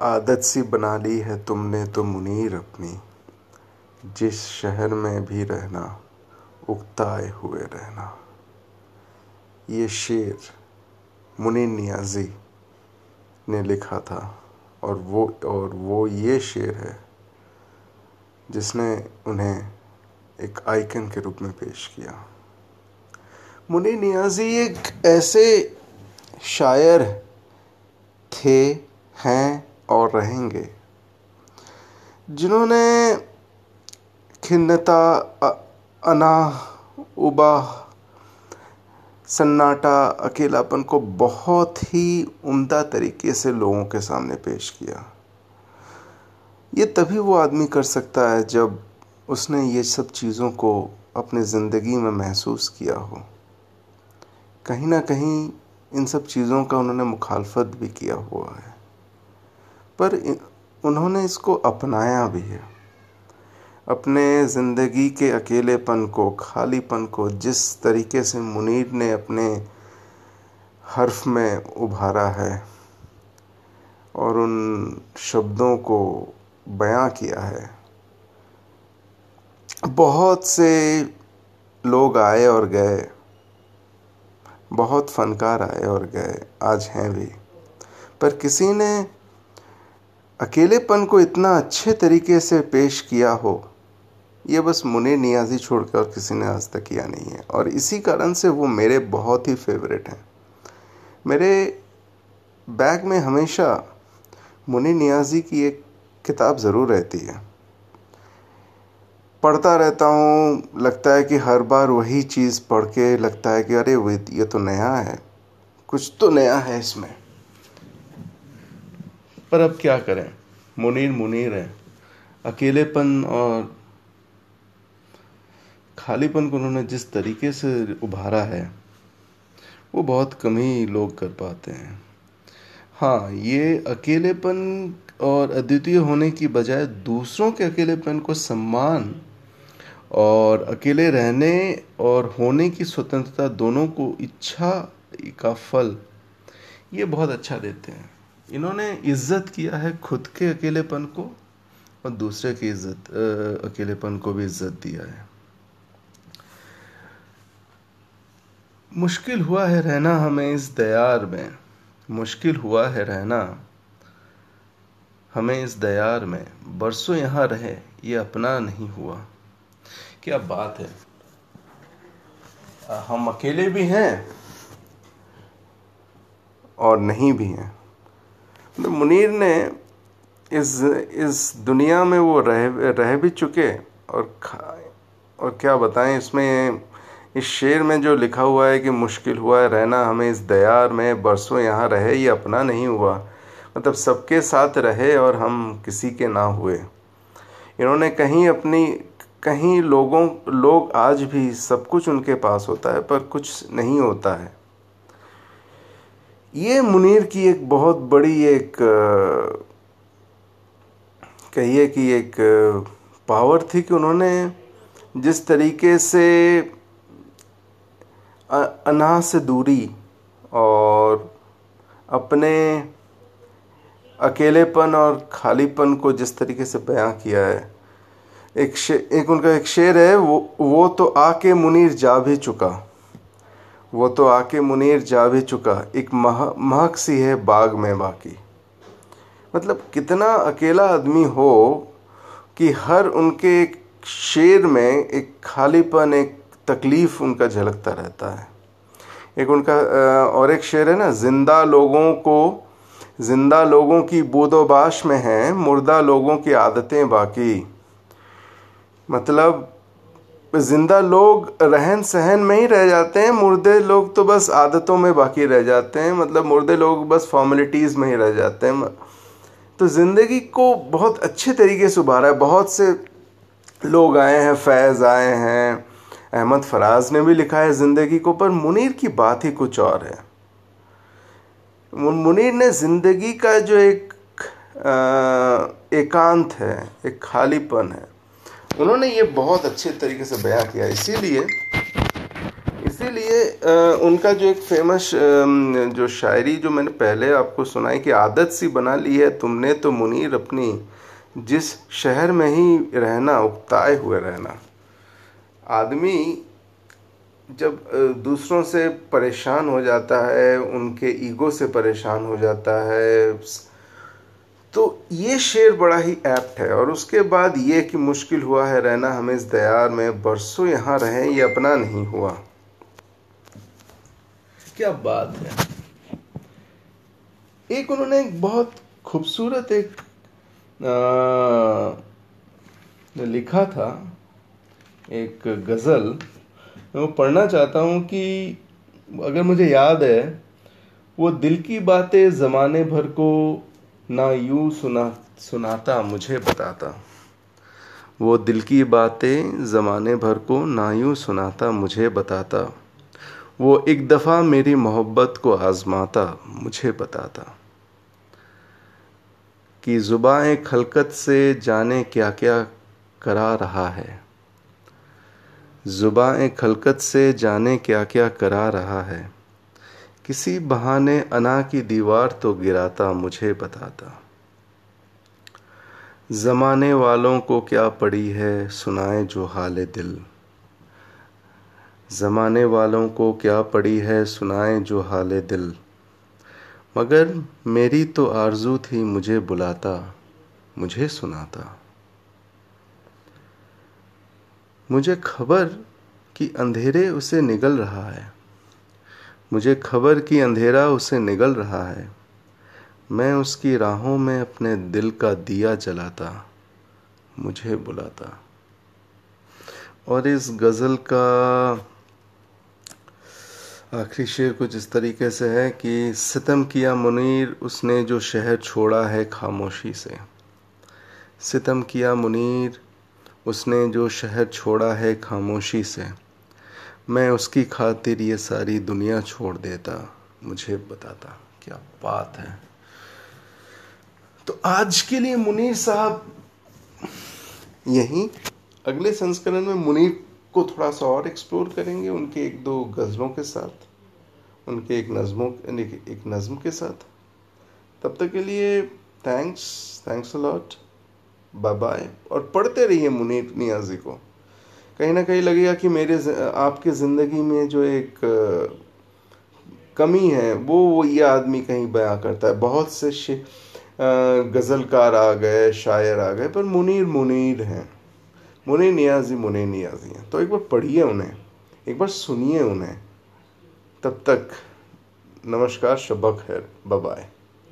आदत सी बना ली है तुमने तो मुनीर अपनी। जिस शहर में भी रहना, उगताए हुए रहना। ये शेर मुनीर नियाज़ी ने लिखा था और वो और वो ये शेर है जिसने उन्हें एक आइकन के रूप में पेश किया। मुनीर नियाज़ी एक ऐसे शायर थे, हैं और रहेंगे। जिन्होंने खिन्नता अना उबा सन्नाटा, अकेलापन को बहुत ही उम्दा तरीके से लोगों के सामने पेश किया। ये तभी वो आदमी कर सकता है जब उसने ये सब चीज़ों को अपने ज़िंदगी में महसूस किया हो। कहीं ना कहीं इन सब चीज़ों का उन्होंने मुखालफत भी किया हुआ है। पर उन्होंने इसको अपनाया भी है। अपने ज़िंदगी के अकेलेपन को, खालीपन को जिस तरीके से मुनीर ने अपने हर्फ में उभारा है और उन शब्दों को बयां किया है। बहुत से लोग आए और गए। बहुत फनकार आए और गए। आज हैं भी। पर किसी ने अकेलेपन को इतना अच्छे तरीके से पेश किया हो, ये बस मुने नियाजी छोड़कर किसी ने आज तक किया नहीं है। और इसी कारण से वो मेरे बहुत ही फेवरेट हैं। मेरे बैग में हमेशा मुनि नियाजी की एक किताब ज़रूर रहती है। पढ़ता रहता हूँ, लगता है कि हर बार वही चीज़ पढ़ के लगता है कि अरे ये तो नया है। कुछ तो नया है इसमें। पर अब क्या करें? मुनीर मुनीर है। अकेलेपन और खालीपन को उन्होंने जिस तरीके से उभारा है, वो बहुत कम ही लोग कर पाते हैं। हाँ ये अकेलेपन और अद्वितीय होने की बजाय दूसरों के अकेलेपन को सम्मान और अकेले रहने और होने की स्वतंत्रता दोनों को इच्छा का फल, ये बहुत अच्छा देते हैं। इन्होंने इज़्ज़त किया है खुद के अकेलेपन को और दूसरे की इज़्ज़त अकेलेपन को भी इज़्ज़त दिया है। मुश्किल हुआ है रहना हमें इस दयार में। मुश्किल हुआ है रहना हमें इस दयार में। बरसों यहाँ रहे, ये अपना नहीं हुआ। क्या बात है। हम अकेले भी हैं और नहीं भी हैं। तो मुनीर ने इस इस दुनिया में वो रह रह भी चुके और और क्या बताएँ, इसमें, इस शेर में जो लिखा हुआ है कि मुश्किल हुआ है, रहना हमें इस दयार में, बरसों यहाँ रहे, ये अपना नहीं हुआ। मतलब सबके साथ रहे और हम किसी के ना हुए। इन्होंने कहीं अपनी, कहीं लोगों, लोग आज भी सब कुछ उनके पास होता है, पर कुछ नहीं होता है। ये मुनीर की एक बहुत बड़ी एक कहिए कि एक पावर थी कि उन्होंने जिस तरीके से अनाह से दूरी और अपने अकेलेपन और खालीपन को जिस तरीके से बयां किया है, एक एक उनका एक शेर है, वो वो तो आके मुनीर जा भी चुका। वो तो आके मुनीर जा भी चुका। एक मह, महक सी है बाग में बाकी। मतलब कितना अकेला आदमी हो कि हर उनके एक शेर में एक खालीपन, एक तकलीफ़ उनका झलकता रहता है। एक उनका और एक शेर है ना, ज़िंदा लोगों को, ज़िंदा लोगों की बूदोबाश में हैं, मुर्दा लोगों की आदतें बाकी। मतलब ज़िंदा लोग रहन सहन में ही रह जाते हैं मुर्दे लोग तो बस आदतों में बाकी रह जाते हैं मतलब मुर्दे लोग बस फॉर्मेलिटीज़ में ही रह जाते हैं। तो ज़िंदगी को बहुत अच्छे तरीके से उभारा है बहुत से लोग आए हैं फैज़ आए हैं अहमद फराज ने भी लिखा है ज़िंदगी को पर मुनीर की बात ही कुछ और है। मुनीर ने ज़िंदगी का जो एक आ, एकांत है एक खालीपन है उन्होंने ये बहुत अच्छे तरीके से बयां किया। इसीलिए इसीलिए उनका जो एक फ़ेमस जो शायरी जो मैंने पहले आपको सुनाई कि आदत सी बना ली है, तुमने तो मुनीर अपनी जिस शहर में ही रहना उकताए हुए रहना। आदमी जब दूसरों से परेशान हो जाता है, उनके ईगो से परेशान हो जाता है तो ये शेर बड़ा ही एप्ट है और उसके बाद ये कि मुश्किल हुआ है रहना हमें इस दयार में बरसों यहाँ रहें ये अपना नहीं हुआ। क्या बात है। एक उन्होंने एक बहुत खूबसूरत एक आ, लिखा था एक गज़ल। मैं वो पढ़ना चाहता हूँ कि अगर मुझे याद है वो दिल की बातें ज़माने भर को ना यूँ सुना, सुनाता, मुझे बताता। वो दिल की बातें ज़माने भर को ना यूँ सुनाता, मुझे बताता। वो एक दफ़ा मेरी मोहब्बत को आज़माता, मुझे बताता। कि ज़ुबाएँ खलकत से जाने क्या क्या करा रहा है। ज़ुबाएँ खलकत से जाने क्या क्या करा रहा है। किसी बहाने अना की दीवार तो गिराता मुझे बताता। ज़माने वालों को क्या पड़ी है सुनाए जो हाल दिल। ज़माने वालों को क्या पड़ी है सुनाए जो हाल दिल। मगर मेरी तो आरज़ू थी मुझे बुलाता, मुझे सुनाता। मुझे खबर कि अंधेरे उसे निगल रहा है। मुझे खबर की अंधेरा उसे निगल रहा है। मैं उसकी राहों में अपने दिल का दिया जलाता, मुझे बुलाता। और इस गज़ल का आखिरी शेर कुछ इस तरीके से है कि सितम किया मुनीर, उसने जो शहर छोड़ा है खामोशी से। सितम किया मुनीर, उसने जो शहर छोड़ा है खामोशी से। मैं उसकी खातिर ये सारी दुनिया छोड़ देता, मुझे बताता, क्या बात है। तो आज के लिए मुनीर साहब, यहीं अगले संस्करण में मुनीर को थोड़ा सा और एक्सप्लोर करेंगे, उनके एक दो गज़लों के साथ, उनके एक नज़मों, एक नज़म के साथ। तब तक के लिए thanks thanks a lot bye bye और पढ़ते रहिए मुनीर, नियाजी को। कहीं ना कहीं लगेगा कि मेरे आपके ज़िंदगी में जो एक कमी है, वो वो ये आदमी कहीं बयां करता है। बहुत से गज़लकार आ गए, शायर आ गए, पर मुनीर मुनीर हैं। मुनीर नियाजी मुनीर नियाजी हैं। तो एक बार पढ़िए उन्हें, एक बार सुनिए उन्हें। तब तक, नमस्कार, शबक है बाय